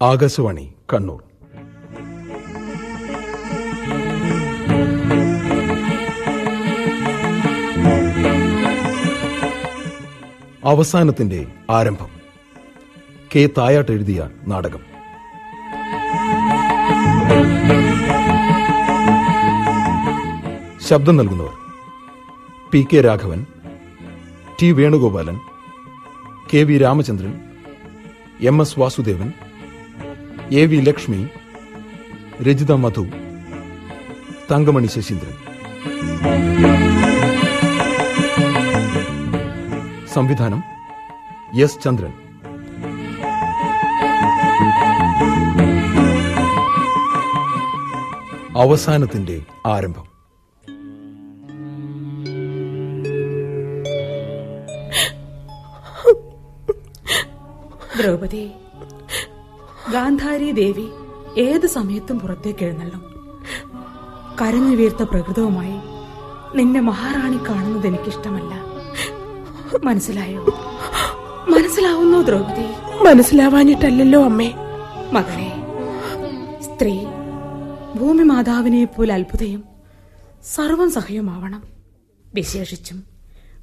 ആകാശവാണി കണ്ണൂർ. അവസാനത്തിന്റെ ആരംഭം. കെ തായാട്ട് എഴുതിയ നാടകം. ശബ്ദം നൽകുന്നവർ. P K Raghavan T Venugopalan K V Ramachandran M S Vasudevan A V Lakshmi Rajitha Madhu Thankamani Sasindran. സംവിധാനം S ചന്ദ്രൻ. അവസാനത്തിന്റെ ആരംഭം. ദ്രൗപദി ഗാന്ധാരി ദേവി ഏത് സമയത്തും പുറത്തേക്ക് എഴുന്നള്ളും. കരഞ്ഞു വീർത്ത പ്രകൃതവുമായി നിന്നെ മഹാറാണി കാണുന്നത് എനിക്കിഷ്ടമല്ല. മനസ്സിലായോ? മനസ്സിലാവുന്നു ദ്രൗപതി മനസ്സിലാവാഞ്ഞിട്ടല്ലല്ലോ അമ്മേ. മകനെ സ്ത്രീ ഭൂമി മാതാവിനെ പോലെ അത്ഭുതയും സർവം സഹയുമാവണം. വിശേഷിച്ചും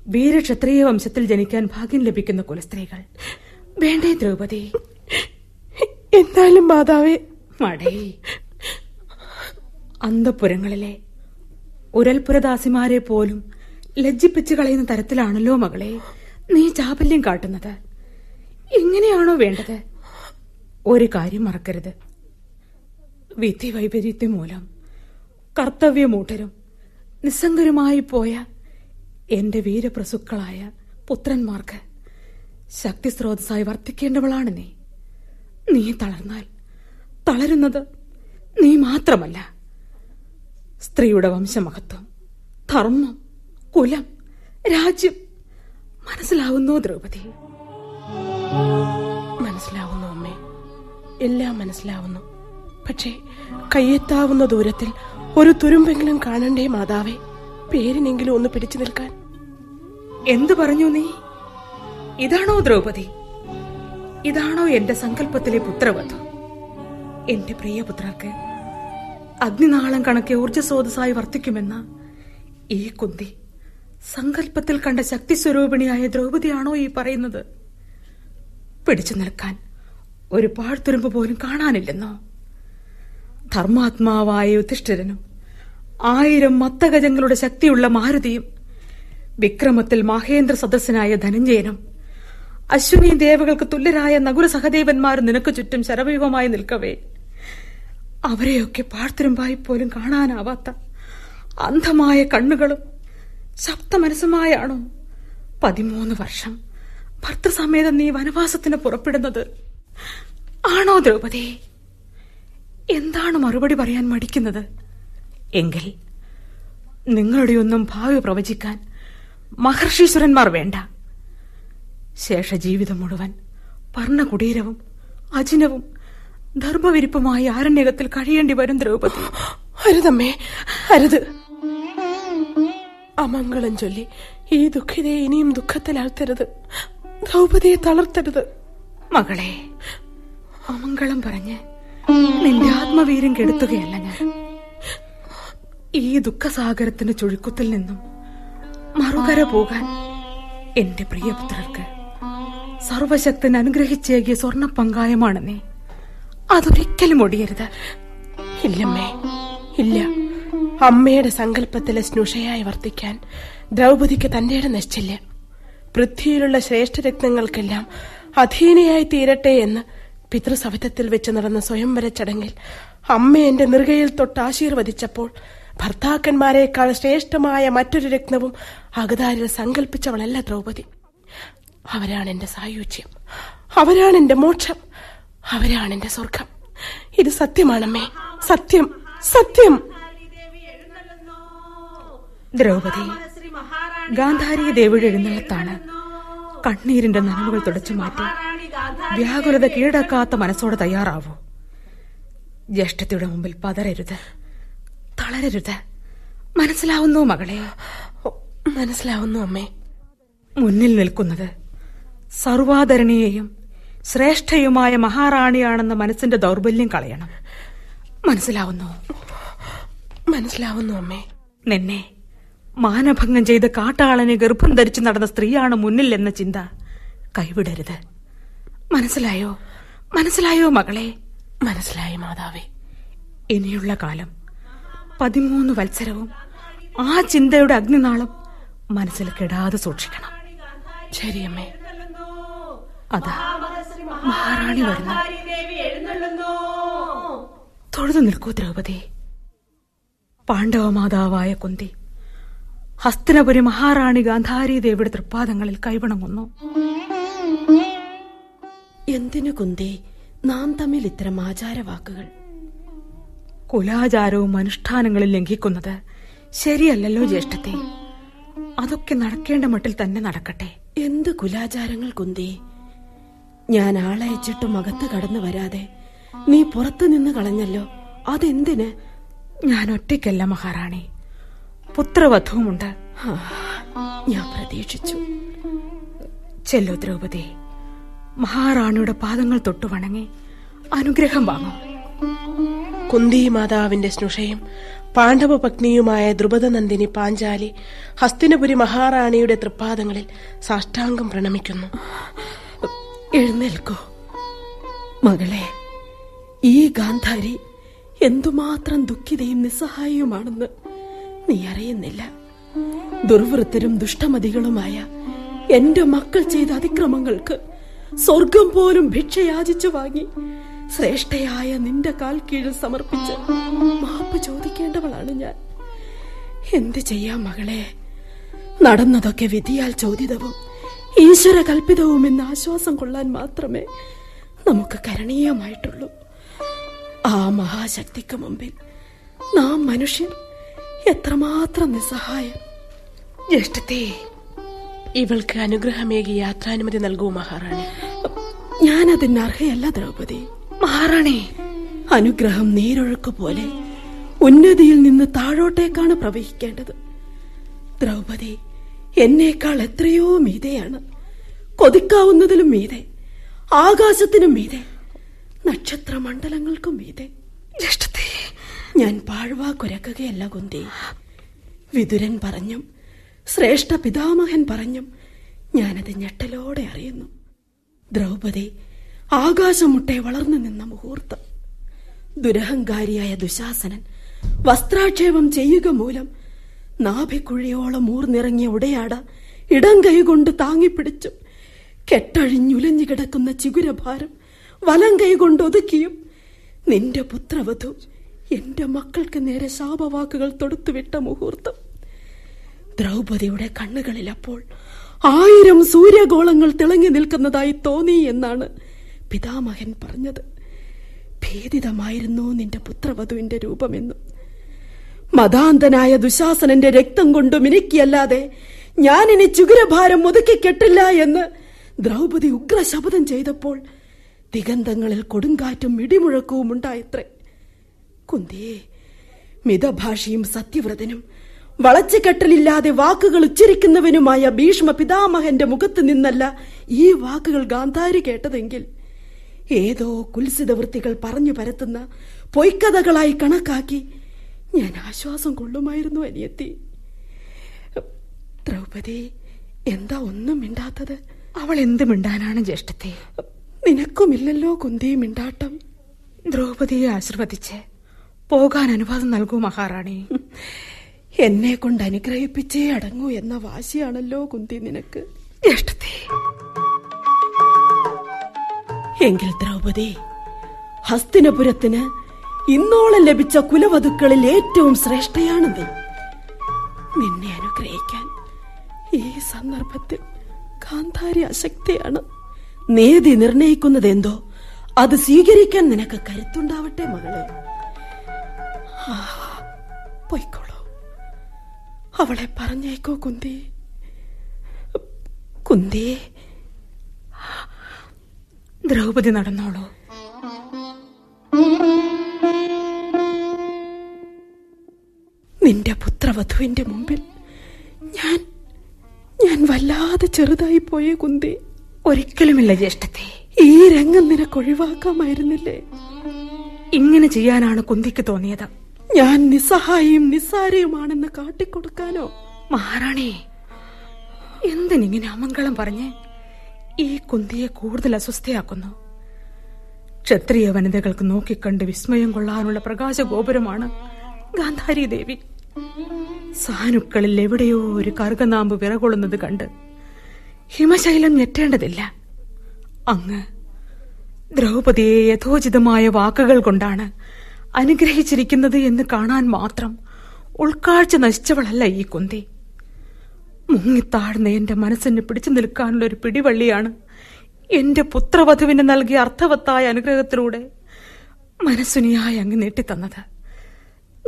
വീരക്ഷത്രിയ വംശത്തിൽ ജനിക്കാൻ ഭാഗ്യം ലഭിക്കുന്ന കുലസ്ത്രീകൾ. വേണ്ടേ ദ്രൗപദി? എന്നാലും മാതാവേ. മടേ. അന്തപുരങ്ങളിലെ ഉരൽപുരദാസിമാരെ പോലും ലജ്ജിപ്പിച്ചു കളയുന്ന തരത്തിലാണല്ലോ മകളെ നീ ചാബല്യം കാട്ടുന്നത്. ഇങ്ങനെയാണോ വേണ്ടത്? ഒരു കാര്യം മറക്കരുത്. വിധി വൈപരീത്യം മൂലം കർത്തവ്യമൂട്ടരും നിസ്സംഗരുമായി പോയ എന്റെ വീരപ്രസുക്കളായ പുത്രന്മാർക്ക് ശക്തി സ്രോതസ്സായി വർത്തിക്കേണ്ടവളാണ് നീ. നീ തളർന്നാൽ. തളരുന്നത് നീ മാത്രമല്ല. സ്ത്രീയുടെ വംശമഹത്വം ധർമ്മം കുലം രാജ്യം. മനസ്സിലാവുന്നോ ദ്രൗപതി മനസ്സിലാവുന്നു അമ്മേ. എല്ലാം മനസ്സിലാവുന്നു. പക്ഷേ കയ്യെത്താവുന്ന ദൂരത്തിൽ ഒരു തുരുമ്പെങ്കിലും കാണണ്ടേ മാതാവേ? പേരിനെങ്കിലും ഒന്ന് പിടിച്ചു നിൽക്കാൻ. എന്തു പറഞ്ഞു നീ? ഇതാണോ ദ്രൗപദി? ഇതാണോ എന്റെ സങ്കല്പത്തിലെ പുത്രവധു? എന്റെ പ്രിയപുത്രർക്ക് അഗ്നിനാളം കണക്കെ ഊർജസ്രോതസ്സായി വർത്തിക്കുമെന്ന ഈ കുന്തി സങ്കല്പത്തിൽ കണ്ട ശക്തി സ്വരൂപിണിയായ ദ്രൗപതിയാണോ ഈ പറയുന്നത്? പിടിച്ചു നിൽക്കാൻ ഒരു പാഴ്ത്തുരുമ്പ് പോലും കാണാനില്ലെന്നോ? ധർമാത്മാവായ യുധിഷ്ഠിരനും ആയിരം മത്തഗജങ്ങളുടെ ശക്തിയുള്ള മാരുതിയും വിക്രമത്തിൽ മഹേന്ദ്ര സദസ്സനായ ധനഞ്ജയനും അശ്വിനി ദേവകൾക്ക് തുല്യരായ നകുല സഹദേവന്മാർ നിനക്ക് ചുറ്റും ശരവ്യൂഹമായി നിൽക്കവേ. അവരെയൊക്കെ പാർത്തിരുമ്പായി പോലും കാണാനാവാത്ത അന്ധമായ കണ്ണുകളും ശബ്ദമനസ്സുമായാണോ പതിമൂന്ന് വർഷം ഭർത്തൃസമേതം നീ വനവാസത്തിന് പുറപ്പെടുന്നത്? ആണോ ദ്രൗപതി എന്താണ് മറുപടി പറയാൻ മടിക്കുന്നത്? എങ്കിൽ നിങ്ങളുടെയൊന്നും ഭാവി പ്രവചിക്കാൻ മഹർഷീശ്വരന്മാർ വേണ്ട. ശേഷജീവിതം മുഴുവൻ പർണകുടീരവും അജിനവും ധർമ്മവിരിപ്പുമായി ആരണ്യകത്തിൽ കഴിയേണ്ടി വരും ദ്രൗപദി. അരുതമ്മേ അരുത്. അമംഗളം ചൊല്ലി ഈ ദുഃഖിതയെ ഇനിയും ദുഃഖത്തിലാഴ്ത്തരുത്. ദ്രൗപതിയെ തളർത്തരുത്. മകളെ അമംഗളം പറഞ്ഞ് നിന്റെ ആത്മവീര്യം കെടുത്തുകയല്ല ഞാൻ. ഈ ദുഃഖസാഗരത്തിന്റെ ചുഴിക്കുത്തിൽ നിന്നും മറുകര പോകാൻ എന്റെ പ്രിയപുത്രർക്ക് സർവശക്തൻ അനുഗ്രഹിച്ചേകിയ സ്വർണ പങ്കായമാണ് നീ അതൊരിക്കലും ഒടിയരുത്. ഇല്ലമ്മേ ഇല്ല. അമ്മയുടെ സങ്കല്പത്തിലെ സ്നുഷയായി വർത്തിക്കാൻ ദ്രൗപദിക്ക് തന്റെ ഇടം നശിച്ചില്ല പൃഥ്വിയിലുള്ള ശ്രേഷ്ഠരത്നങ്ങൾക്കെല്ലാം അധീനയായി തീരട്ടെ എന്ന് പിതൃസവിധത്തിൽ വെച്ച് നടന്ന സ്വയംവര ചടങ്ങിൽ അമ്മ എന്റെ നിർഗയിൽ തൊട്ട് ആശീർവദിച്ചപ്പോൾ ഭർത്താക്കന്മാരെക്കാൾ ശ്രേഷ്ഠമായ മറ്റൊരു രക്തവും അകതാരിൽ സങ്കല്പിച്ചവളല്ല ദ്രൗപദി അവരാണ് എന്റെ സായുജ്യം. അവരാണ് എന്റെ മോക്ഷം. അവരാണ് എന്റെ സ്വർഗം. ഇത് സത്യമാണമ്മേ. സത്യം. സത്യം. ദ്രൗപദി ഗാന്ധാരി ദേവിയുടെ എഴുന്നള്ളത്താണ്. കണ്ണീരിന്റെ നനവുകൾ തുടച്ചു മാറ്റി വ്യാകുലത കീഴടക്കാത്ത മനസ്സോടെ തയ്യാറാവൂ. ജ്യേഷ്ഠത്തിയുടെ മുമ്പിൽ പതരരുത്. തളരരുത്. മനസ്സിലാവുന്നു മകളെ? മനസ്സിലാവുന്നു അമ്മേ. മുന്നിൽ നിൽക്കുന്നത് സർവാധരണീയെയും ശ്രേഷ്ഠയുമായ മഹാറാണിയാണെന്ന മനസ്സിന്റെ ദൗർബല്യം കളയണം. മനസ്സിലാവുന്നു. മനസ്സിലാവുന്നു അമ്മേ. നിന്നെ മാനഭംഗം ചെയ്ത് കാട്ടാളനെ ഗർഭം ധരിച്ചു നടന്ന സ്ത്രീയാണ് മുന്നിൽ എന്ന ചിന്ത കൈവിടരുത്. മനസ്സിലായോ? മനസ്സിലായോ മകളെ? മനസ്സിലായി മാതാവേ. ഇനിയുള്ള കാലം പതിമൂന്ന് വത്സരവും ആ ചിന്തയുടെ അഗ്നിനാളം മനസ്സിൽ കെടാതെ സൂക്ഷിക്കണം. ശരി അമ്മേ. അതാ. മഹാറാണി വരുന്നു. തൊഴുതു നിൽക്കൂ ദ്രൗപദി. പാണ്ഡവമാതാവായ കുന്തി. ഹസ്തിനപുരി മഹാറാണി ഗാന്ധാരി ദേവിയുടെ തൃപ്പാദങ്ങളിൽ കൈവണങ്ങുന്നു. എന്തിനു കുന്തി? നാം തമ്മിൽ ഇത്തരം ആചാരവാക്കുകൾ. കുലാചാരവും അനുഷ്ഠാനങ്ങളും ലംഘിക്കുന്നത് ശരിയല്ലല്ലോ ജ്യേഷ്ഠത്തെ. അതൊക്കെ നടക്കേണ്ട മട്ടിൽ തന്നെ നടക്കട്ടെ. എന്ത് കുലാചാരങ്ങൾ കുന്തി? ഞാൻ ആളയച്ചിട്ടും അകത്ത് കടന്നു വരാതെ നീ പുറത്തു നിന്ന് കളഞ്ഞല്ലോ. അതെന്തിന്? ഞാൻ ഒറ്റയ്ക്കല്ല മഹാറാണി. പുത്രവധവുമുണ്ട്. ഞാൻ പ്രതീക്ഷിച്ചു. ചെല്ലു ദ്രൗപതി മഹാറാണിയുടെ പാദങ്ങൾ തൊട്ടു വണങ്ങി. അനുഗ്രഹം വാങ്ങും. കുന്തി മാതാവിന്റെ സ്നുഷയും പാണ്ഡവ പത്നിയുമായ ദ്രുപദനന്ദിനി പാഞ്ചാലി ഹസ്തിനപുരി മഹാറാണിയുടെ തൃപ്പാദങ്ങളിൽ സാഷ്ടാംഗം പ്രണമിക്കുന്നു. എഴുന്നേൽക്കൂ. മകളെ ഈ ഗാന്ധാരി എന്തുമാത്രം ദുഃഖിതയും നിസ്സഹായവുമാണെന്ന് നീ അറിയുന്നില്ല. ദുർവൃത്തരും ദുഷ്ടമതികളുമായ എന്റെ മക്കൾ ചെയ്ത അതിക്രമങ്ങൾക്ക് സ്വർഗം പോലും ഭിക്ഷയാചിച്ചു വാങ്ങി ശ്രേഷ്ഠയായ നിന്റെ കാൽ കീഴിൽ സമർപ്പിച്ച് മാപ്പ് ചോദിക്കേണ്ടവളാണ് ഞാൻ. എന്ത് ചെയ്യാം മകളെ? നടന്നതൊക്കെ വിധിയാൽ ചോദിതവും ഈശ്വര കൽപ്പിതവും എന്ന ആശ്വാസം കൊള്ളാൻ മാത്രമേ നമുക്ക് കരണീയമായിട്ടുള്ളൂ. ആ മഹാശക്തിക്ക് മുമ്പിൽ നാം മനുഷ്യൻ എത്രമാത്രം നിസ്സഹായം ജ്യേഷ്ഠത്തെ ഇവൾക്ക് അനുഗ്രഹമേകി യാത്രാനുമതി നൽകൂ മഹാറാണി. ഞാനതിന് അർഹയല്ല ദ്രൗപതി മഹാറാണി. അനുഗ്രഹം നീരൊഴുക്ക് പോലെ ഉന്നതിയിൽ നിന്ന് താഴോട്ടേക്കാണ് പ്രവഹിക്കേണ്ടത്. ദ്രൗപദി എന്നേക്കാൾ എത്രയോ മീതെയാണ്. കൊതിക്കാവുന്നതിലും മീതെ. ആകാശത്തിനും മീതെ. നക്ഷത്രമണ്ഡലങ്ങൾക്കും മീതെ. ജ്യേഷ്ഠത്തെ. ഞാൻ പാഴ്വാക്കുരക്കുകയല്ല കുന്തി. വിതുരൻ പറഞ്ഞും ശ്രേഷ്ഠ പിതാമഹൻ പറഞ്ഞും ഞാനത് ഞെട്ടലോടെ അറിയുന്നു. ദ്രൗപദി ആകാശമുട്ടെ വളർന്നു നിന്ന മുഹൂർത്തം. ദുരഹങ്കാരിയായ ദുശാസനൻ വസ്ത്രാക്ഷേപം ചെയ്യുക മൂലം നാഭിക്കുഴിയോളം ഊർന്നിറങ്ങിയ ഉടയാട ഇടം കൈകൊണ്ട് താങ്ങിപ്പിടിച്ചു. കെട്ടഴിഞ്ഞുലഞ്ഞു കിടക്കുന്ന ചിഗുരഭാരം വലം കൈകൊണ്ട് ഒതുക്കിയും നിന്റെ പുത്രവധു എന്റെ മക്കൾക്ക് നേരെ ശാപവാക്കുകൾ തൊടുത്തുവിട്ട മുഹൂർത്തം. ദ്രൗപതിയുടെ കണ്ണുകളിൽ അപ്പോൾ ആയിരം സൂര്യഗോളങ്ങൾ തിളങ്ങി നിൽക്കുന്നതായി തോന്നി എന്നാണ് പിതാമഹൻ പറഞ്ഞത്. ഭേദിതമായിരുന്നു നിന്റെ പുത്രവധുവിന്റെ രൂപമെന്നും. മതാന്തനായ ദുശാസനന്റെ രക്തം കൊണ്ട് മിനുക്കിയല്ലാതെ ഞാനിനി ചുഗുരഭാരം ഒതുക്കി കെട്ടില്ല എന്ന് ദ്രൗപദി ഉഗ്രശപഥം ചെയ്തപ്പോൾ ദിഗന്ധങ്ങളിൽ കൊടുങ്കാറ്റും ഇടിമുഴക്കവും ഉണ്ടായത്രേ. കുന്തിയെ മിതഭാഷിയും സത്യവ്രതനും വളച്ചുകെട്ടലില്ലാതെ വാക്കുകൾ ഉച്ചരിക്കുന്നവനുമായ ഭീഷ്മ പിതാമഹന്റെ മുഖത്ത് നിന്നല്ല ഈ വാക്കുകൾ ഗാന്ധാരി കേട്ടതെങ്കിൽ ഏതോ കുൽസിത വൃത്തികൾ പറഞ്ഞു പരത്തുന്ന പൊയ്ക്കഥകളായി കണക്കാക്കി ഞാൻ ആശ്വാസം കൊള്ളുമായിരുന്നു അനിയത്തി. ദ്രൗപദി എന്താ ഒന്നും മിണ്ടാത്തത്? അവൾ എന്ത് മിണ്ടാനാണ് ജ്യേഷ്ഠത്തെ? നിനക്കുമില്ലല്ലോ കുന്തി മിണ്ടാട്ടം. ദ്രൗപദിയെ ആശീർവദിച്ച് പോകാൻ അനുവാദം നൽകൂ മഹാറാണി. എന്നെ കൊണ്ട് അനുഗ്രഹിപ്പിച്ചേ അടങ്ങൂ എന്ന വാശിയാണല്ലോ കുന്തി നിനക്ക്. ജ്യേഷ്ഠത്തെ. എങ്കിൽ ദ്രൗപദി ഹസ്തിനപുരത്തിന് ഇന്നോളം ലഭിച്ച കുലവധുക്കളിൽ ഏറ്റവും ശ്രേഷ്ഠയാണ് നീ നിന്നെ അനുഗ്രഹിക്കാൻ ഈ സന്ദർഭത്തിൽ കാന്താരി അശക്തിയാണ്. നേതി നിർണയിക്കുന്നത് എന്തോ? അത് സ്വീകരിക്കാൻ നിനക്ക് കരുത്തുണ്ടാവട്ടെ മകളെ. പൊയ്ക്കോളൂ. അവളെ പറഞ്ഞേക്കോ കുന്തി. കുന്തി. ദ്രൗപദി നടന്നോളൂ. നിന്റെ പുത്രവധുവിന്റെ മുമ്പിൽ ഞാൻ ഞാൻ വല്ലാതെ ചെറുതായി പോയ കുന്തി. ഒരിക്കലുമില്ല ജ്യേഷ്ഠത്തെ. ഈ രംഗം നിനക്ക് ഒഴിവാക്കാമായിരുന്നില്ലേ? ഇങ്ങനെ ചെയ്യാനാണ് കുന്തിക്ക് തോന്നിയത്. ഞാൻ നിസ്സഹായിയും നിസ്സാരയുമാണെന്ന് കാട്ടിക്കൊടുക്കാനോ മഹാറാണി എന്തിനിങ്ങനെ അമംഗളം പറഞ്ഞ് ഈ കുന്തിയെ കൂടുതൽ അസ്വസ്ഥയാക്കുന്നു? ക്ഷത്രിയ വനിതകൾക്ക് നോക്കിക്കണ്ട് വിസ്മയം കൊള്ളാനുള്ള പ്രകാശ ഗോപുരമാണ് ഗാന്ധാരി ദേവി. സാനുക്കളിൽ എവിടെയോ ഒരു കറുകനാമ്പ് വിറകൊള്ളുന്നത് കണ്ട് ഹിമശൈലം ഞെട്ടേണ്ടതില്ല. അങ്ങ് ദ്രൗപതിയെ യഥോചിതമായ വാക്കുകൾ കൊണ്ടാണ് അനുഗ്രഹിച്ചിരിക്കുന്നത് എന്ന് കാണാൻ മാത്രം ഉൾക്കാഴ്ച നശിച്ചവളല്ല ഈ കുന്തി. മുങ്ങിത്താഴ്ന്ന എന്റെ മനസ്സിന് പിടിച്ചു നിൽക്കാനുള്ള ഒരു പിടിവള്ളിയാണ് എന്റെ പുത്രവധുവിന് നൽകിയ അർത്ഥവത്തായ അനുഗ്രഹത്തിലൂടെ മനസ്സുനിയായി അങ്ങ് നീട്ടിത്തന്നത്.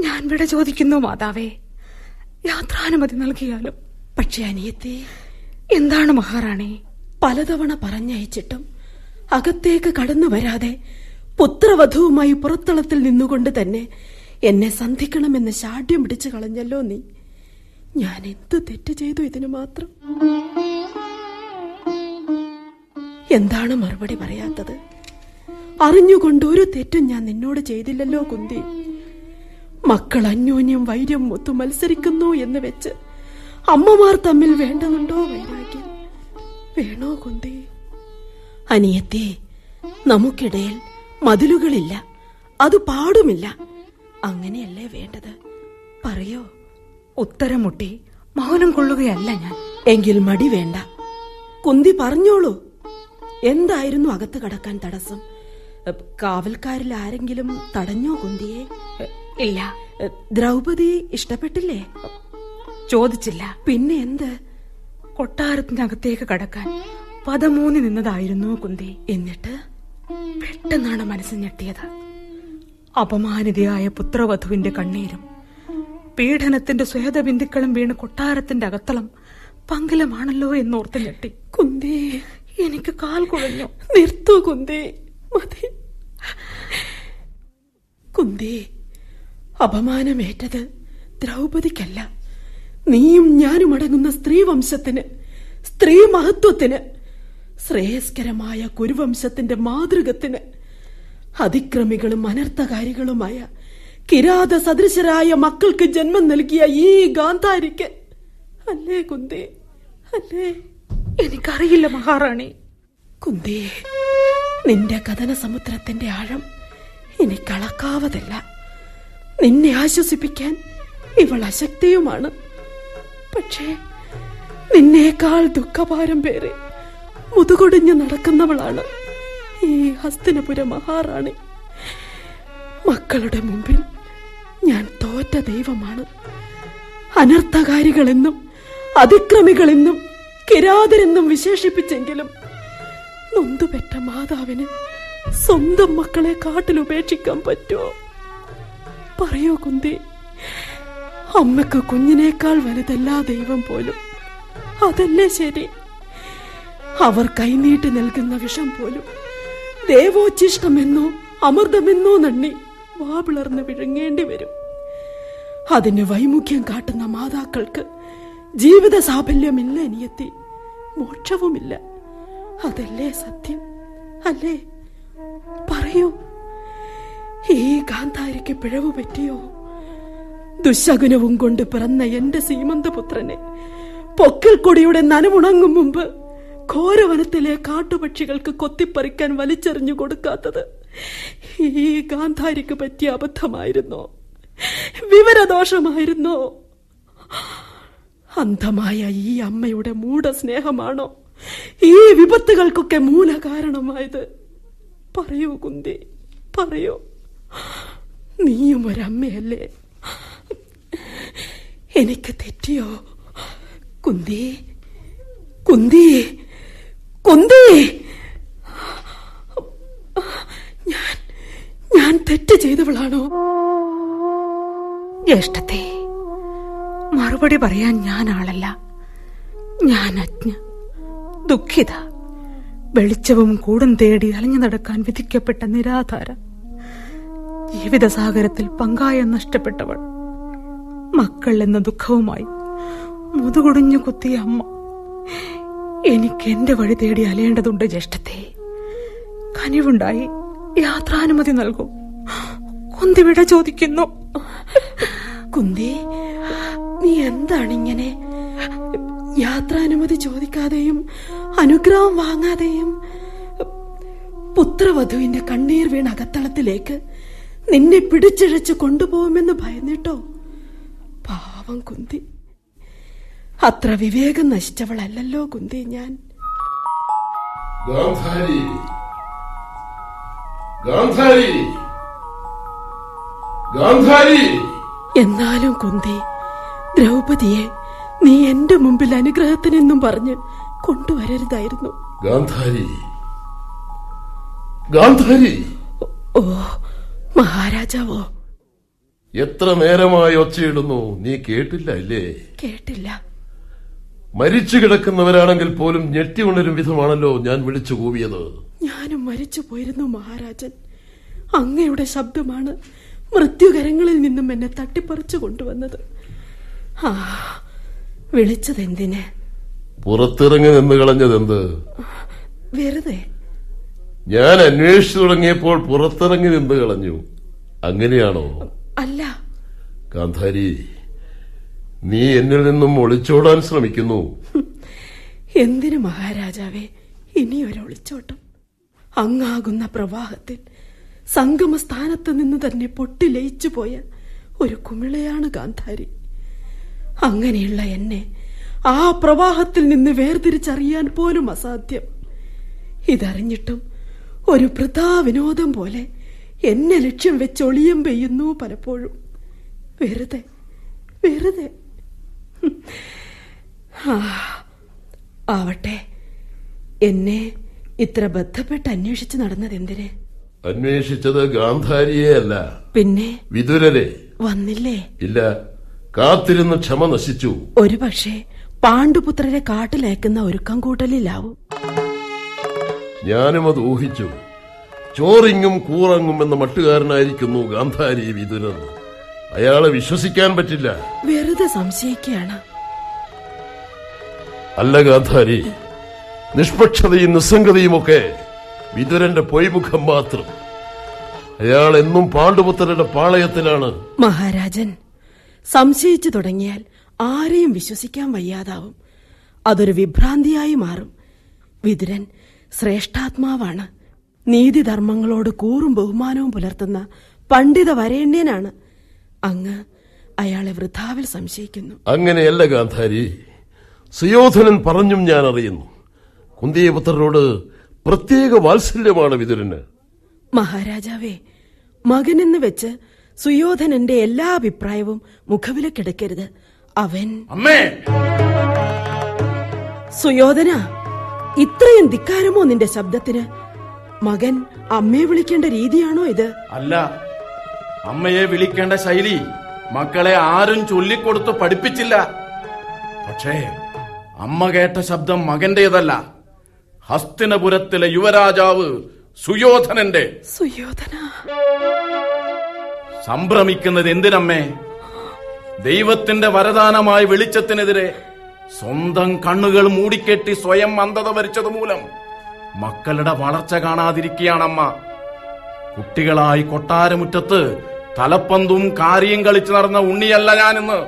ഞാൻ വിട ചോദിക്കുന്നു മാതാവേ. യാത്രാനുമതി നൽകിയാലും. പക്ഷെ അനിയത്തി എന്താണ് മഹാറാണി? പലതവണ പറഞ്ഞയച്ചിട്ടും അകത്തേക്ക് കടന്നു വരാതെ പുത്രവധുവുമായി പുറത്തളത്തിൽ നിന്നുകൊണ്ട് തന്നെ എന്നെ സന്ധിക്കണമെന്ന് ശാഠ്യം പിടിച്ചു കളഞ്ഞല്ലോ നീ. ഞാൻ എന്ത് തെറ്റ് ചെയ്തു ഇതിനു മാത്രം? എന്താണ് മറുപടി പറയാത്തത്? അറിഞ്ഞുകൊണ്ട് ഒരു തെറ്റും ഞാൻ നിന്നോട് ചെയ്തില്ലല്ലോ കുന്തി. മക്കൾ അന്യോന്യം വൈര്യം ഒത്തു മത്സരിക്കുന്നു എന്ന് വെച്ച് അമ്മമാർ തമ്മിൽ വേണ്ടതുണ്ടോ വൈരാഗ്യം? വേണോ കുന്തി? അനിയത്തെ നമുക്കിടയിൽ മതിലുകളില്ല അത് പാടുമില്ല. അങ്ങനെയല്ലേ വേണ്ടത്? പറയോ? ഉത്തരം മുട്ടി മൗനം കൊള്ളുകയല്ല ഞാൻ. എങ്കിൽ മടി വേണ്ട. കുന്തി പറഞ്ഞോളൂ. എന്തായിരുന്നു അകത്ത് കടക്കാൻ തടസ്സം? കാവൽക്കാരിൽ ആരെങ്കിലും തടഞ്ഞോ കുന്തിയെ? ഇല്ല. ദ്രൗപതി ഇഷ്ടപ്പെട്ടില്ലേ? ചോദിച്ചില്ല. പിന്നെ എന്ത്? കൊട്ടാരത്തിനകത്തേക്ക് കടക്കാൻ പദമൂന്നി നിന്നതായിരുന്നു കുന്തി. എന്നിട്ട്? പെട്ടെന്നാണ് മനസ്സ് ഞെട്ടിയത്. അപമാനിതയായ പുത്രവധുവിന്റെ കണ്ണീരും പീഡനത്തിന്റെ സ്വേദബിന്ദുക്കളും വീണ് കൊട്ടാരത്തിന്റെ അകത്തളം പങ്കിലമാണല്ലോ എന്നോർത്ത് ഞെട്ടി. കുന്തി എനിക്ക് കാൽ കുഴഞ്ഞു. നിർത്തു കുന്തി. മതി. കുന്തി അപമാനമേറ്റത് ദ്രൗപദിക്കല്ല. നീയും ഞാനും അടങ്ങുന്ന സ്ത്രീ സ്ത്രീവംശത്തിന് സ്ത്രീ മഹത്വത്തിന് ശ്രേയസ്കരമായ കുരുവംശത്തിന്റെ മാതൃകത്തിന് അതിക്രമികളും അനർത്ഥകാരികളുമായ കിരാത സദൃശരായ മക്കൾക്ക് ജന്മം നൽകിയ ഈ ഗാന്ധാരിക്ക് അല്ലേ കുന്തി? അല്ലേ? എനിക്കറിയില്ല മഹാറാണി. കുന്തേ നിന്റെ കഥന സമുദ്രത്തിന്റെ ആഴം എനിക്കളക്കാവതല്ല. നിന്നെ ആശ്വസിപ്പിക്കാൻ ഇവൾ അശക്തിയുമാണ്. പക്ഷേ നിന്നേക്കാൾ ദുഃഖഭാരം പേരെ മുതുകൊടിഞ്ഞു നടക്കുന്നവളാണ് ഈ ഹസ്തിനപുര മഹാറാണി. മക്കളുടെ മുമ്പിൽ ഞാൻ തോറ്റ ദൈവമാണ്. അനർത്ഥകാരികളെന്നും അതിക്രമികളെന്നും കിരാതരെന്നും വിശേഷിപ്പിച്ചെങ്കിലും നൊന്തുപെറ്റ മാതാവിന് സ്വന്തം മക്കളെ കാട്ടിലുപേക്ഷിക്കാൻ പറ്റുമോ? പറയൂ കുന്തി. അമ്മയ്ക്ക് കുഞ്ഞിനേക്കാൾ വലുതല്ല ദൈവം പോലും. അതല്ലേ ശരി? അവർ കൈനീട്ടി നൽകുന്ന വിഷം പോലും. ദേവോച്ഛിഷ്ടമെന്നോ അമൃതമെന്നോ നണ്ണി വാപിളർന്ന് വിഴുങ്ങേണ്ടി വരും. അതിന് വൈമുഖ്യം കാട്ടുന്ന മാതാക്കൾക്ക് ജീവിത സാഫല്യമില്ല അനിയത്തി മോക്ഷവുമില്ല. അതല്ലേ സത്യം? അല്ലേ? പറയൂ. ഈ ഗാന്ധാരിക്ക് പിഴവ് പറ്റിയോ? ദുശകുനവും കൊണ്ട് പിറന്ന എന്റെ സീമന്തപുത്രനെ പൊക്കൽ കൊടിയുടെ നനമുണങ്ങും മുമ്പ് ഘോരവനത്തിലെ കാട്ടുപക്ഷികൾക്ക് കൊത്തിപ്പറിക്കാൻ വലിച്ചെറിഞ്ഞു കൊടുക്കാത്തത് ഈ ഗാന്ധാരിക്ക് പറ്റിയ അബദ്ധമായിരുന്നോ? വിവരദോഷമായിരുന്നോ? അന്ധമായ ഈ അമ്മയുടെ മൂഢസ്നേഹമാണോ? ഈ വിപത്തുകൾക്കൊക്കെ മൂല കാരണമായത് പറയൂ കുന്തി പറയൂ. നീയും ഒരമ്മയല്ലേ? എനിക്ക് തെറ്റിയോ? കുന്തി കുന്തി കുന്തി! ഞാൻ ഞാൻ തെറ്റ് ചെയ്തവളാണോ? ജ്യേഷ്ഠത്തെ മറുപടി പറയാൻ ഞാൻ ആളല്ല. ഞാൻ അജ്ഞ. ദുഃഖിത. വെളിച്ചവും കൂടും തേടി അലഞ്ഞു നടക്കാൻ വിധിക്കപ്പെട്ട നിരാധാര. ജീവിതസാഗരത്തിൽ പങ്കായ നഷ്ടപ്പെട്ടവൾ. മക്കൾ എന്ന ദുഃഖവുമായി മുതുകുടിഞ്ഞു കുത്തിയ അമ്മ. എനിക്ക് എന്റെ വഴി തേടി അലയേണ്ടതുണ്ട് ജ്യേഷ്ഠത്തെ. കനിവുണ്ടായി യാത്രാനുമതി നൽകും. കുന്തി വിട ചോദിക്കുന്നു. കുന്തി നീ എന്താണ് എന്താണിങ്ങനെ? യാത്രാനുമതി ചോദിക്കാതെയും അനുഗ്രഹം വാങ്ങാതെയും പുത്രവധുവിന്റെ കണ്ണീർ വീണ അകത്തളത്തിലേക്ക് നിന്നെ പിടിച്ചിഴച്ച് കൊണ്ടുപോകുമെന്ന് ഭയന്നിട്ടോ? പാവം കുന്തി. അത്ര വിവേകം നശിച്ചവളല്ലല്ലോ കുന്തി ഞാൻ. ഗാന്ധാരി. ഗാന്ധാരി. ഗാന്ധാരി. എന്നാലും കുന്തി ദ്രൗപതിയെ നീ എന്റെ മുമ്പിൽ അനുഗ്രഹത്തിനെന്നും പറഞ്ഞ് കൊണ്ടുവരരുതായിരുന്നു. ഗാന്ധാരി. ഗാന്ധാരി. ഓ മഹാരാജാവോ. എത്ര നേരമായി ഒച്ചയിടുന്നു? നീ കേട്ടില്ല അല്ലേ? കേട്ടില്ല. മരിച്ചു കിടക്കുന്നവരാണെങ്കിൽ പോലും ഞെട്ടി ഉണരും വിധമാണല്ലോ ഞാൻ വിളിച്ചു കൂവിയത്. ഞാനും മരിച്ചു പോയിരുന്നു മഹാരാജൻ. അങ്ങയുടെ ശബ്ദമാണ് മൃത്യുകരങ്ങളിൽ നിന്നും എന്നെ തട്ടിപ്പറിച്ചു കൊണ്ടുവന്നത്. വിളിച്ചതെന്തിന്? പുറത്തിറങ്ങി നിന്ന് കളഞ്ഞതെന്ത്? വെറുതെ. ഞാൻ അന്വേഷിച്ചു തുടങ്ങിയപ്പോൾ പുറത്തിറങ്ങി നിന്ന് കളഞ്ഞു. അങ്ങനെയാണോ? അല്ല. കാന്താരി നീ എന്നിൽ നിന്നും ഒളിച്ചോടാൻ ശ്രമിക്കുന്നു. എന്തിനു മഹാരാജാവേ ഇനി ഒരു ഒളിച്ചോട്ടം? അങ്ങാകുന്ന പ്രവാഹത്തിൽ സംഗമസ്ഥാനത്ത് നിന്ന് തന്നെ പൊട്ടിലയിച്ചു പോയ ഒരു കുമിളയാണ് ഗാന്ധാരി. അങ്ങനെയുള്ള എന്നെ ആ പ്രവാഹത്തിൽ നിന്ന് വേർതിരിച്ചറിയാൻ പോലും അസാധ്യം. ഇതറിഞ്ഞിട്ടും ഒരു വൃഥാ വിനോദം പോലെ എന്നെ ലക്ഷ്യം വെച്ച് ഒളിയം പെയ്യുന്നു പലപ്പോഴും. വെറുതെ വെറുതെ. ആവട്ടെ. എന്നെ ഇത്ര ബന്ധപ്പെട്ട് അന്വേഷിച്ചു നടന്നത് എന്തിന്? അന്വേഷിച്ചത് ഗാന്ധാരിയെ അല്ല. പിന്നെ? വിതുരരെ വന്നില്ലേ? ഇല്ല. കാത്തിരുന്ന് ക്ഷമ നശിച്ചു. ഒരുപക്ഷെ പാണ്ഡുപുത്രരെ കാട്ടിലയക്കുന്ന ഒരുക്കം കൂട്ടലിലാവും. ഞാനും അത് ഊഹിച്ചു. ചോറിങ്ങും കൂറങ്ങും എന്ന മട്ടുകാരനായിരിക്കുന്നു ഗാന്ധാരി വിതുരൻ. അയാളെ വിശ്വസിക്കാൻ പറ്റില്ല. വെറുതെ സംശയിക്കുകയാണ്. അല്ല ഗാന്ധാരി നിഷ്പക്ഷതയും നിസ്സംഗതയുമൊക്കെ വിതുരന്റെ പൊയ്മുഖം മാത്രം. അയാൾ എന്നും പാണ്ഡുപുത്രരുടെ പാളയത്തിലാണ്. മഹാരാജൻ സംശയിച്ചു തുടങ്ങിയാൽ ആരെയും വിശ്വസിക്കാൻ വയ്യാതാവും. അതൊരു വിഭ്രാന്തിയായി മാറും. വിതുരൻ ശ്രേഷ്ഠാത്മാവാണ്. നീതിധർമ്മങ്ങളോട് കൂറും ബഹുമാനവും പുലർത്തുന്ന പണ്ഡിത വരേണ്യനാണ്. അങ്ങ് അയാളെ വൃഥാവിൽ സംശയിക്കുന്നു. അങ്ങനെയല്ല ഗാന്ധാരി. സുയോധനൻ പറഞ്ഞും ഞാൻ അറിയുന്നു കുന്തിയപുത്രരോട് പ്രത്യേക വാത്സല്യമാണ് വിതുരന്. മഹാരാജാവേ മകനെന്ന് വെച്ച് സുയോധനന്റെ എല്ലാ അഭിപ്രായവും മുഖവിലക്കെടുക്കരുത് അവൻ അമ്മേ! സുയോധന ഇത്രയും ധിക്കാരമോ നിന്റെ ശബ്ദത്തിന്? മകൻ അമ്മയെ വിളിക്കേണ്ട രീതിയാണോ ഇത്? അല്ല അമ്മയെ വിളിക്കേണ്ട ശൈലി മക്കളെ ആരും ചൊല്ലിക്കൊടുത്ത് പഠിപ്പിച്ചില്ല. പക്ഷേ അമ്മ കേട്ട ശബ്ദം മകന്റേതല്ല. ഹസ്തിനപുരത്തിലെ യുവരാജാവ് സുയോധനന്റെ. സുയോധന സംഭ്രമിക്കുന്നത് എന്തിനമ്മേ? ദൈവത്തിന്റെ വരദാനമായ വെളിച്ചത്തിനെതിരെ സ്വന്തം കണ്ണുകൾ മൂടിക്കെട്ടി സ്വയം അന്ധത വരിച്ചത് മൂലം മക്കളുടെ വളർച്ച കാണാതിരിക്കുകയാണമ്മ. കുട്ടികളായി കൊട്ടാരമുറ്റത്ത് തലപ്പന്തും കാരിയും കളിച്ചു നടന്ന ഉണ്ണിയല്ല ഞാനിന്ന്.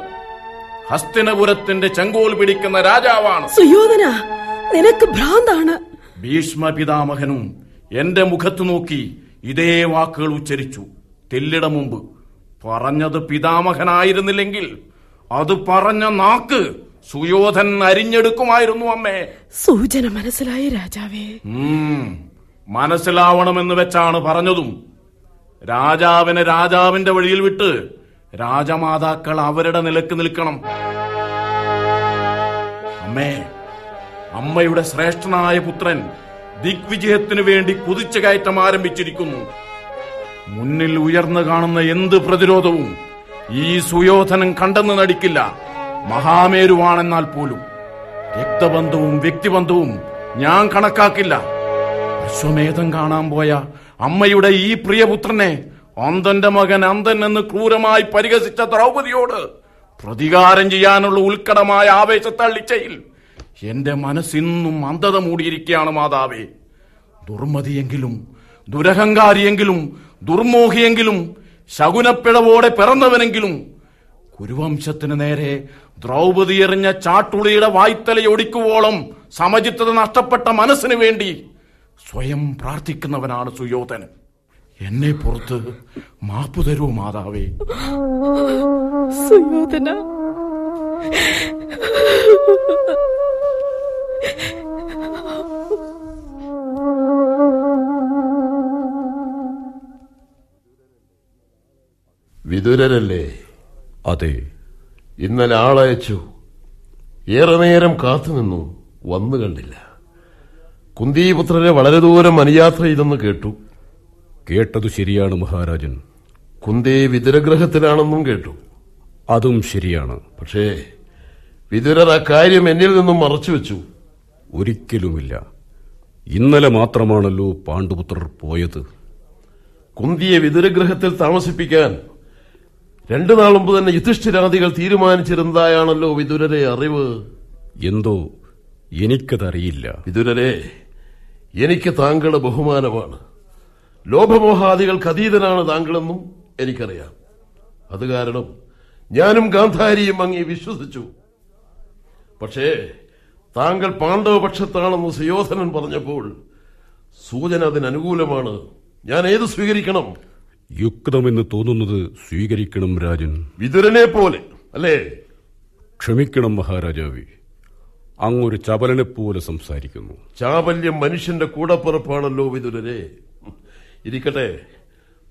ഹസ്തിനപുരത്തിന്റെ ചെങ്കോൽ പിടിക്കുന്ന രാജാവാണ്. സുയോധന നിനക്ക് ഭ്രാന്താണ്. ഭീഷ്മ പിതാമഹനും എന്റെ മുഖത്തു നോക്കി ഇതേ വാക്കുകൾ ഉച്ചരിച്ചു. തെല്ലിട മുമ്പ്. പറഞ്ഞത് പിതാമഹനായിരുന്നില്ലെങ്കിൽ അത് പറഞ്ഞ നാക്ക് സുയോധൻ അരിഞ്ഞെടുക്കുമായിരുന്നു അമ്മേ. സൂചന മനസ്സിലായി രാജാവേ. മനസ്സിലാവണമെന്ന് വെച്ചാണ് പറഞ്ഞതും. രാജാവിനെ രാജാവിന്റെ വഴിയിൽ വിട്ട് രാജമാതാക്കൾ അവരുടെ നിലയ്ക്ക് നിൽക്കണം. അമ്മേ അമ്മയുടെ ശ്രേഷ്ഠനായ പുത്രൻ ദിഗ്വിജയത്തിനു വേണ്ടി കുതിച്ചു കയറ്റം ആരംഭിച്ചിരിക്കുന്നു. മുന്നിൽ ഉയർന്നു കാണുന്ന എന്ത് പ്രതിരോധവും ഈ സുയോധനൻ കണ്ടെന്ന് നടിക്കില്ല. മഹാമേരുവാണെന്നാൽ പോലും. രക്തബന്ധവും വ്യക്തിബന്ധവും ഞാൻ കണക്കാക്കില്ല. അശ്വമേധം കാണാൻ പോയ അമ്മയുടെ ഈ പ്രിയപുത്രനെ അന്തന്റെ മകൻ അന്തൻ എന്ന് ക്രൂരമായി പരിഹസിച്ച ദ്രൗപതിയോട് പ്രതികാരം ചെയ്യാനുള്ള ഉത്കടമായ ആവേശത്തള്ളിച്ചയിൽ എന്റെ മനസ്സിന്നും അന്ധത മൂടിയിരിക്കുകയാണ് മാതാവേ. ദുർമതിയെങ്കിലും ദുരഹങ്കാരിയെങ്കിലും ദുർമോഹിയെങ്കിലും ശകുനപ്പിഴവോടെ പിറന്നവനെങ്കിലും കുരുവംശത്തിന് നേരെ ദ്രൗപതി എറിഞ്ഞ ചാട്ടുളിയുടെ വായ്ത്തലയൊടിക്കുവോളം സമചിത്തത നഷ്ടപ്പെട്ട മനസ്സിനു വേണ്ടി സ്വയം പ്രാർത്ഥിക്കുന്നവനാണ് സുയോധനൻ. എന്നെ പുറത്ത് മാപ്പു തരൂ മാതാവേ. സുയോധന. വിതുരരല്ലേ? അതെ. ഇന്നലെ ആളയച്ചു. ഏറെ നേരം കാത്തുനിന്നു വന്നു കണ്ടില്ല. കുന്തിപുത്രരെ വളരെ ദൂരം അനുയാത്ര ചെയ്തെന്ന് കേട്ടു. കേട്ടതു ശരിയാണ് മഹാരാജൻ. കുന്തി വിതുരഗ്രഹത്തിലാണെന്നും കേട്ടു. അതും ശരിയാണ്. പക്ഷേ വിതുരർ ആ കാര്യം എന്നിൽ നിന്നും മറച്ചുവെച്ചു ഒരിക്കലുമില്ല. ഇന്നലെ മാത്രമാണല്ലോ പാണ്ഡുപുത്രർ പോയത്. കുന്തിയെ വിതുരഗ്രഹത്തിൽ താമസിപ്പിക്കാൻ രണ്ടു നാൾ മുമ്പ് തന്നെ യുധിഷ്ഠിരാദികൾ തീരുമാനിച്ചിരുന്നതായാണല്ലോ വിതുരരെ അറിവ്. എന്തോ എനിക്കതറിയില്ല. വിതുരരെ എനിക്ക് താങ്കളുടെ ബഹുമാനമാണ്. ലോഭമോഹാദികൾക്ക് അതീതനാണ് താങ്കളെന്നും എനിക്കറിയാം. അത് കാരണം ഞാനും ഗാന്ധാരിയും അങ്ങി വിശ്വസിച്ചു. പക്ഷേ താങ്കൾ പാണ്ഡവപക്ഷത്താണെന്ന് സുയോധനൻ പറഞ്ഞപ്പോൾ സൂചന അതിനനുകൂലമാണ്. ഞാൻ ഏത് സ്വീകരിക്കണം? യുക്തമെന്ന് തോന്നുന്നത് സ്വീകരിക്കണം രാജൻ. വിതുരനെ പോലെ അല്ലേ? ക്ഷമിക്കണം മഹാരാജാവേ. അങ്ങൊരു പോലെ സംസാരിക്കുന്നു. ചാപല്യം മനുഷ്യന്റെ കൂടപ്പുറപ്പാണല്ലോ വിതുരരെ ഇരിക്കട്ടെ.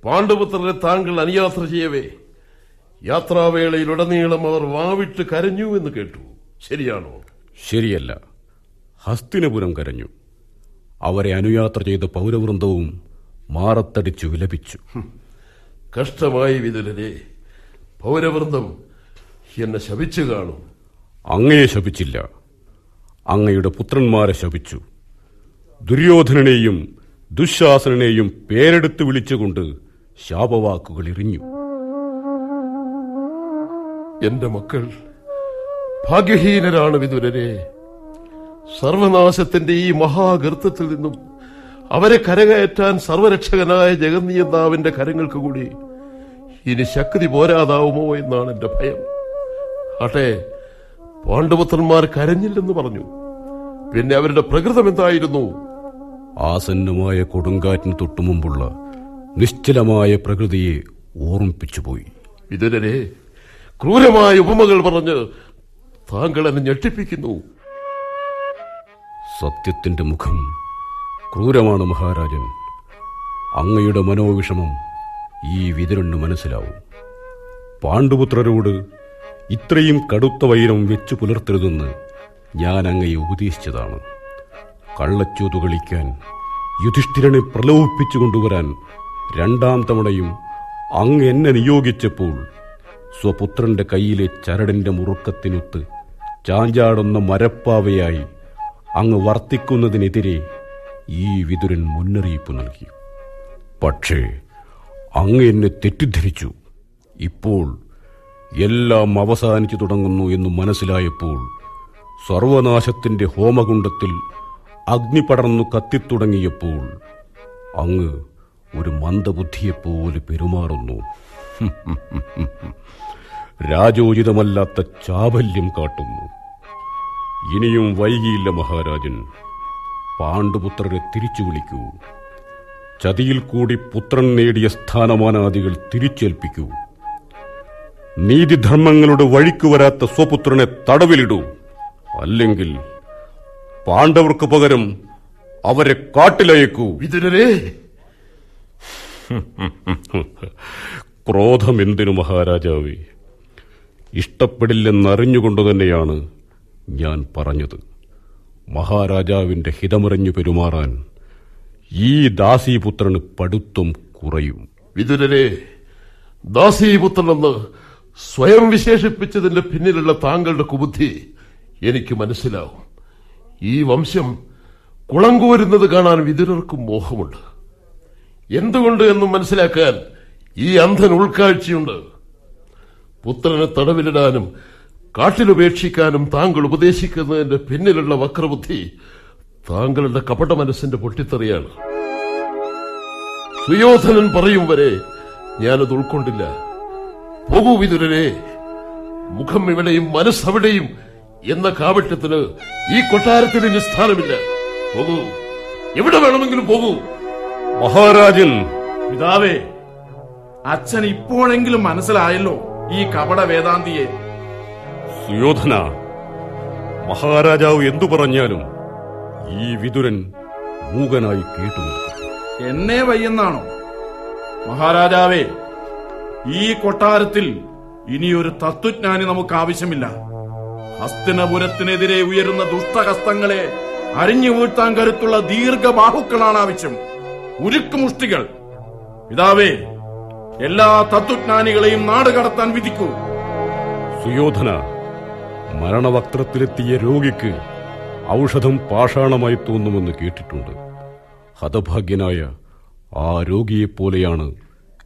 പാണ്ഡുപുത്രരെ താങ്കൾ അനുയാത്ര ചെയ്യവേ. യാത്രാവേളയിലുടനീളം അവർ വാവിട്ട് കരഞ്ഞു എന്ന് കേട്ടു. ശരിയാണോ? ശരിയല്ല. ഹസ്തിനപുരം കരഞ്ഞു. അവരെ അനുയാത്ര ചെയ്ത പൗരവൃന്ദവും മാറത്തടിച്ചു വിലപിച്ചു. കഷ്ടമായി വിതുരരെ പൗരവൃന്ദം എന്നെ ശപിച്ചു കാണും. അങ്ങയെ ശപിച്ചില്ല. അങ്ങയുടെ പുത്രന്മാരെ ശപിച്ചു. ദുര്യോധനനെയും ദുശാസനെയും പേരെടുത്ത് വിളിച്ചുകൊണ്ട് ശാപവാക്കുകൾ എറിഞ്ഞു. എന്റെ മക്കൾ ഭാഗ്യഹീനരാണ് വിതുരരെ സർവനാശത്തിന്റെ ഈ മഹാഗർത്തത്തിൽ നിന്നും അവരെ കരകയറ്റാൻ സർവരക്ഷകനായ ജഗന്നിയന്താവിന്റെ കരങ്ങൾക്ക് കൂടി ഇനി ശക്തി പോരാതാവുമോ എന്നാണ് എന്റെ ഭയം. ആട്ടെ പാണ്ഡവത്തന്മാർ കരഞ്ഞില്ലെന്ന് പറഞ്ഞു. പിന്നെ അവരുടെ പ്രകൃതം എന്തായിരുന്നു? ആസന്നമായ കൊടുങ്കാറ്റിന് തൊട്ടുമുമ്പുള്ള നിശ്ചലമായ പ്രകൃതിയെ ഓർമ്മിപ്പിച്ചുപോയി വിതുരരെ ക്രൂരമായ ഉപമകൾ പറഞ്ഞ് താങ്കൾ എന്നെ ഞെട്ടിപ്പിക്കുന്നു. സത്യത്തിന്റെ മുഖം ക്രൂരമാണ് മഹാരാജൻ. അങ്ങയുടെ മനോവിഷമം ഈ വിതുരന് മനസ്സിലാവും. പാണ്ഡുപുത്രരോട് ഇത്രയും കടുത്ത വൈരം വെച്ചു പുലർത്തരുതെന്ന് ഞാൻ അങ്ങയെ ഉപദേശിച്ചതാണ്. കള്ളച്ചൂതു കളിക്കാൻ യുധിഷ്ഠിരനെ പ്രലോഭിപ്പിച്ചു കൊണ്ടുവരാൻ രണ്ടാം തവണയും അങ്ങ് എന്നെ നിയോഗിച്ചപ്പോൾ സ്വപുത്രന്റെ കയ്യിലെ ചരടിന്റെ മുറുക്കത്തിനൊത്ത് ചാഞ്ചാടുന്ന മരപ്പാവയായി അങ്ങ് വർത്തിക്കുന്നതിനെതിരെ ഈ വിതുരൻ മുന്നറിയിപ്പ് നൽകി. പക്ഷേ അങ്ങ് എന്നെ തെറ്റിദ്ധരിച്ചു. ഇപ്പോൾ എല്ലാം അവസാനിച്ചു തുടങ്ങുന്നു എന്ന് മനസ്സിലായപ്പോൾ സർവനാശത്തിന്റെ ഹോമകുണ്ടത്തിൽ അഗ്നി പടർന്നു കത്തിത്തുടങ്ങിയപ്പോൾ അങ്ങ് ഒരു മന്ദബുദ്ധിയെപ്പോലെ പെരുമാറുന്നു. രാജോചിതമല്ലാത്ത ചാബല്യം കാട്ടുന്നു. ഇനിയും വൈകിയില്ല മഹാരാജൻ. പാണ്ഡുപുത്രരെ തിരിച്ചു വിളിക്കൂ. ചതിയിൽ കൂടി പുത്രൻ നേടിയ സ്ഥാനമാനാദികൾ തിരിച്ചേൽപ്പിക്കൂ. നീതിധർമ്മങ്ങളുടെ വഴിക്ക് വരാത്ത സ്വപുത്രനെ തടവിലിടൂ. അല്ലെങ്കിൽ പാണ്ഡവർക്ക് പകരം അവരെ കാട്ടിലയക്കൂ. വിതുരരെ! ക്രോധമെന്തിനു മഹാരാജാവേ? ഇഷ്ടപ്പെടില്ലെന്നറിഞ്ഞുകൊണ്ട് തന്നെയാണ് ഞാൻ പറഞ്ഞത്. മഹാരാജാവിന്റെ ഹിതമറിഞ്ഞു പെരുമാറാൻ ഈ ദാസീപുത്രന് പടുത്തും കുറയും. വിതുരരെ ദാസീപുത്രനെന്ന് സ്വയം വിശേഷിപ്പിച്ചതിന്റെ പിന്നിലുള്ള താങ്കളുടെ കുബുദ്ധി എനിക്ക് മനസ്സിലാവും. ഈ വംശം കുളങ്കോരുന്നത് കാണാൻ വിതുരർക്കും മോഹമുണ്ട്. എന്തുകൊണ്ട് എന്ന് മനസ്സിലാക്കാൻ ഈ അന്ധൻ ഉൾക്കാഴ്ചയുണ്ട്. പുത്രനെ തടവിലിടാനും കാട്ടിലുപേക്ഷിക്കാനും താങ്കൾ ഉപദേശിക്കുന്നതിന്റെ പിന്നിലുള്ള വക്രബുദ്ധി താങ്കളുടെ കപട മനസ്സിന്റെ പൊട്ടിത്തെറിയാണ്. സുയോധനൻ പറയും വരെ ഞാനത് ഉൾക്കൊണ്ടില്ല. പോകൂ വിതുരനെ. മുഖം ഇവിടെയും മനസ്സവിടെയും എന്ന കാവട്യത്തിന് ഈ കൊട്ടാരത്തിന് ഇനി സ്ഥാനമില്ല. പോകൂ. എവിടെ വേണമെങ്കിലും പോകൂ. മഹാരാജൻ പിതാവേ അച്ഛൻ ഇപ്പോഴെങ്കിലും മനസ്സിലായല്ലോ ഈ കപട വേദാന്തിയെ. സുയോധന മഹാരാജാവ് എന്തു പറഞ്ഞാലും ഈ വിതുരൻ മൂകനായി കേട്ടു നിൽക്കും എന്നെ വയ്യെന്നാണോ? മഹാരാജാവേ ഈ കൊട്ടാരത്തിൽ ഇനിയൊരു തത്വജ്ഞാനി നമുക്ക് ആവശ്യമില്ല. ഹസ്തിനപുരത്തിനെതിരെ ഉയരുന്ന ദുഷ്ടഹസ്തങ്ങളെ അരിഞ്ഞു വീഴ്ത്താൻ കരുത്തുള്ള ദീർഘബാഹുക്കളാണ് ആവശ്യം. ഉരുക്കുമുഷ്ടികൾ. പിതാവേ എല്ലാ തത്വജ്ഞാനികളെയും നാട് കടത്താൻ വിധിക്കൂ. സുയോധന മരണവക്രത്തിലെത്തിയ രോഗിക്ക് ഔഷധം പാഷാണമായി തോന്നുമെന്ന് കേട്ടിട്ടുണ്ട്. ഹതഭാഗ്യനായ ആ രോഗിയെപ്പോലെയാണ്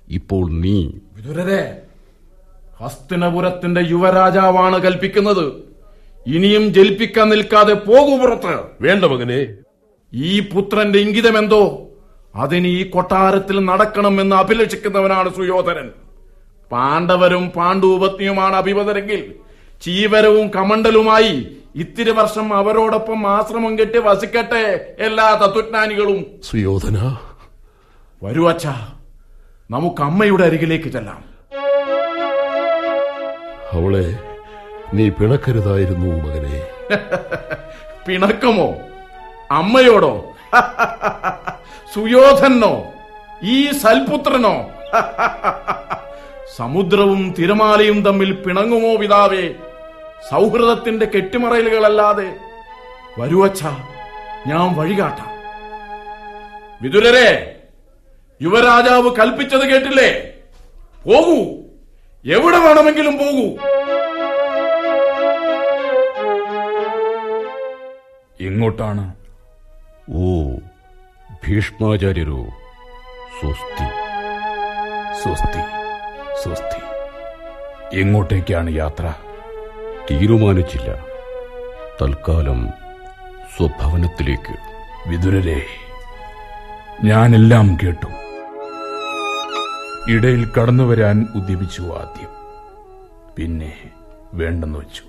ഇപ്പോൾ നീ. വിതുരരെ ഹസ്തിനപുരത്തിന്റെ യുവരാജാവാണ് കൽപ്പിക്കുന്നത്. ഇനിയും ജലിപ്പിക്കാൻ നിൽക്കാതെ പോകൂ പുറത്ത് വേണ്ട മകനെ. ഈ പുത്രന്റെ ഇംഗിതം എന്തോ അതിന് ഈ കൊട്ടാരത്തിൽ നടക്കണമെന്ന് അഭിലഷിക്കുന്നവനാണ് സുയോധനൻ. പാണ്ഡവരും പാണ്ഡുപത്നിയുമാണ് അഭിമതരെങ്കിൽ ചീവരവും കമണ്ടലുമായി ഇത്തിരി വർഷം അവരോടൊപ്പം ആശ്രമം കെട്ടി വസിക്കട്ടെ എല്ലാ തത്വജ്ഞാനികളും. സുയോധന. വരൂ അച്ഛ. നമുക്ക് അമ്മയുടെ അരികിലേക്ക് ചെല്ലാം. അവളെ നീ പിണക്കരുതായിരുന്നു മകനെ. പിണക്കമോ? അമ്മയോടോ? സുയോധനോ ഈ സൽപുത്രനോ? സമുദ്രവും തിരമാലയും തമ്മിൽ പിണങ്ങുമോ പിതാവേ? സൗഹൃദത്തിന്റെ കെട്ടിമറയലുകളല്ലാതെ വരുവച്ച ഞാൻ വഴികാട്ടാം. വിതുരരെ യുവരാജാവ് കൽപ്പിച്ചത് കേട്ടില്ലേ? പോകൂ. എവിടെ വേണമെങ്കിലും പോകൂ. ഇങ്ങോട്ടാണ്. ഓ ഭീഷ്മാചാര്യരോ സ്വസ്തി. സ്വസ്തി സ്വസ്തി. എങ്ങോട്ടേക്കാണ് യാത്ര. തീരുമാനിച്ചില്ല. തൽക്കാലം സ്വഭവനത്തിലേക്ക്. വിതുരരെ. ഞാനെല്ലാം കേട്ടു. ഇടയിൽ കടന്നു വരാൻ ഉദ്യപിച്ചു ആദ്യം. പിന്നെ വേണ്ടെന്ന് വെച്ചു.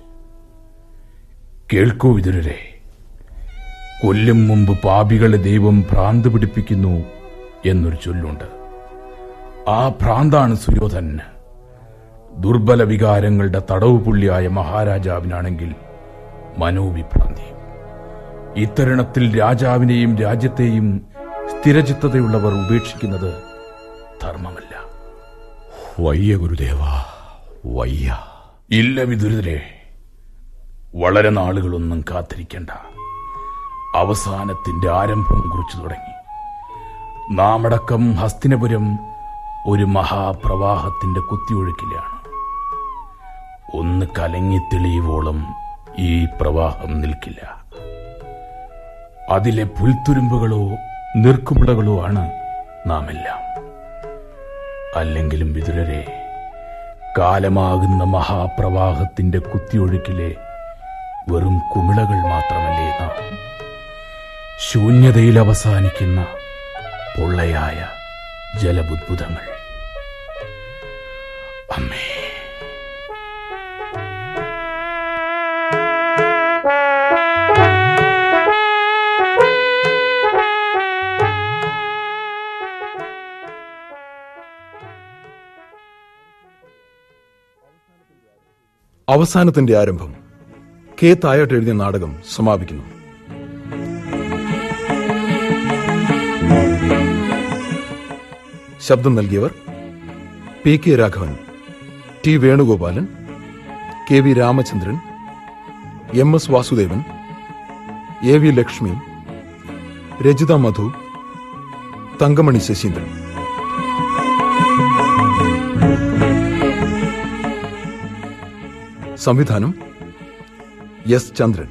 കേൾക്കൂ വിതുരരെ. കൊല്ലും മുമ്പ് പാപികളെ ദൈവം ഭ്രാന്ത് പിടിപ്പിക്കുന്നു എന്നൊരു ചൊല്ലുണ്ട്. ആ ഭ്രാന്താണ് സുയോധന് ദുർബല വികാരങ്ങളുടെ തടവ് പുള്ളിയായ മഹാരാജാവിനാണെങ്കിൽ മനോവിഭ്രാന്തി ഇത്തരുണത്തിൽ രാജാവിനെയും രാജ്യത്തെയും സ്ഥിരചിത്തതയുള്ളവർ ഉപേക്ഷിക്കുന്നത് ധർമ്മമല്ല. വയ്യ ഗുരുദേവ വയ്യ. ഇല്ല വിദുരിതരെ വളരെ നാളുകളൊന്നും കാത്തിരിക്കേണ്ട. അവസാനത്തിന്റെ ആരംഭം കുറിച്ചു തുടങ്ങി. നാമടക്കം ഹസ്തിനപുരം ഒരു മഹാപ്രവാഹത്തിന്റെ കുത്തിയൊഴുക്കിലാണ്. ഒന്ന് കലങ്ങി തെളിയുവോളം ഈ പ്രവാഹം നിൽക്കില്ല. അതിലെ പുൽത്തുരുമ്പുകളോ നീർക്കുമിളകളോ ആണ് നാം എല്ലാം അല്ലെങ്കിലും വിതുരരെ കാലമാകുന്ന മഹാപ്രവാഹത്തിന്റെ കുത്തിയൊഴുക്കിലെ വെറും കുമിളകൾ മാത്രമല്ലേ നാം. ശൂന്യതയിൽ അവസാനിക്കുന്ന പൊള്ളയായ ജലബുദ്ഭുതങ്ങൾ അമ്മേ. അവസാനത്തിന്റെ ആരംഭം. കെ. തായോട്ട് എഴുതിയ നാടകം സമാപിക്കുന്നു. ശബ്ദം നൽകിയവർ P. K. Raghavan T. Venugopalan K. V. Ramachandran M. S. Vasudevan A. V. Lakshmi Rajitha Madhu Thankamani Sasindran. സംവിധാനം എസ് ചന്ദ്രൻ.